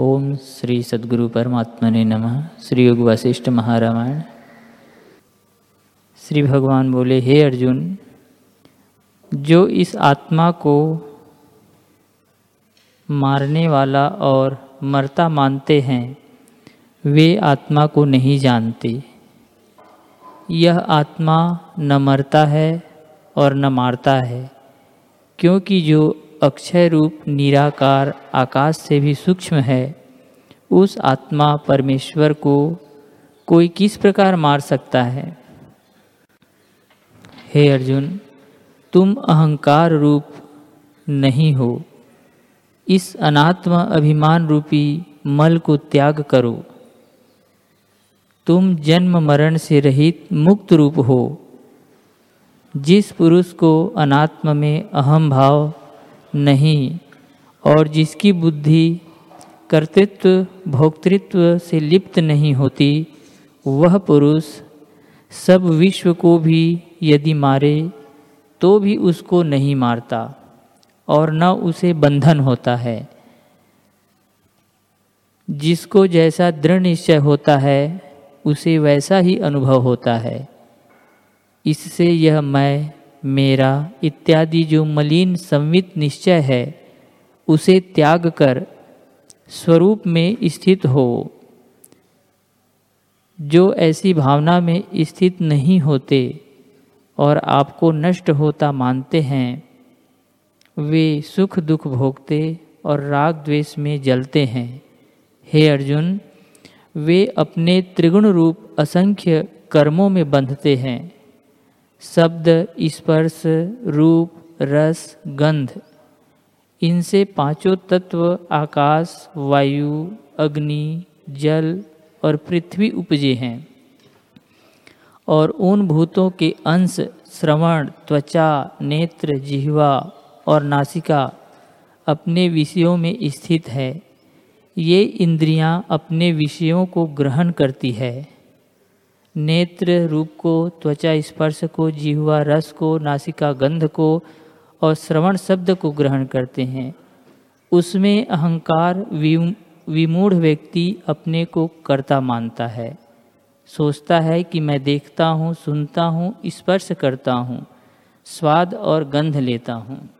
ओम श्री सद्गुरु परमात्मा ने नमः। श्री योग वशिष्ठ महारामायण। श्री भगवान बोले, हे अर्जुन, जो इस आत्मा को मारने वाला और मरता मानते हैं, वे आत्मा को नहीं जानते। यह आत्मा न मरता है और न मारता है, क्योंकि जो अक्षय रूप निराकार आकाश से भी सूक्ष्म है। उस आत्मा परमेश्वर को कोई किस प्रकार मार सकता है? हे अर्जुन, तुम अहंकार रूप नहीं हो। इस अनात्म अभिमान रूपी मल को त्याग करो। तुम जन्म मरण से रहित मुक्त रूप हो। जिस पुरुष को अनात्म में अहम भाव नहीं, और जिसकी बुद्धि कर्तृत्व, भोक्तृत्व से लिप्त नहीं होती, वह पुरुष सब विश्व को भी यदि मारे तो भी उसको नहीं मारता, और न उसे बंधन होता है। जिसको जैसा दृढ़ निश्चय होता है, उसे वैसा ही अनुभव होता है। इससे यह मैं मेरा इत्यादि जो मलिन संवित निश्चय है, उसे त्याग कर स्वरूप में स्थित हो। जो ऐसी भावना में स्थित नहीं होते और आपको नष्ट होता मानते हैं, वे सुख दुख भोगते और राग द्वेष में जलते हैं। हे अर्जुन, वे अपने त्रिगुण रूप असंख्य कर्मों में बंधते हैं। शब्द, स्पर्श, रूप, रस, गंध। इनसे पाँचों तत्व, आकाश, वायु, अग्नि, जल और पृथ्वी उपजे हैं। और उन भूतों के अंश, श्रवण, त्वचा, नेत्र, जिह्वा और नासिका अपने विषयों में स्थित है। ये इंद्रियाँ अपने विषयों को ग्रहण करती है। नेत्र रूप को, त्वचा स्पर्श को, जिह्वा रस को, नासिका गंध को और श्रवण शब्द को ग्रहण करते हैं। उसमें अहंकार विमूढ़ व्यक्ति अपने को कर्ता मानता है। सोचता है कि मैं देखता हूँ, सुनता हूँ, स्पर्श करता हूँ, स्वाद और गंध लेता हूँ।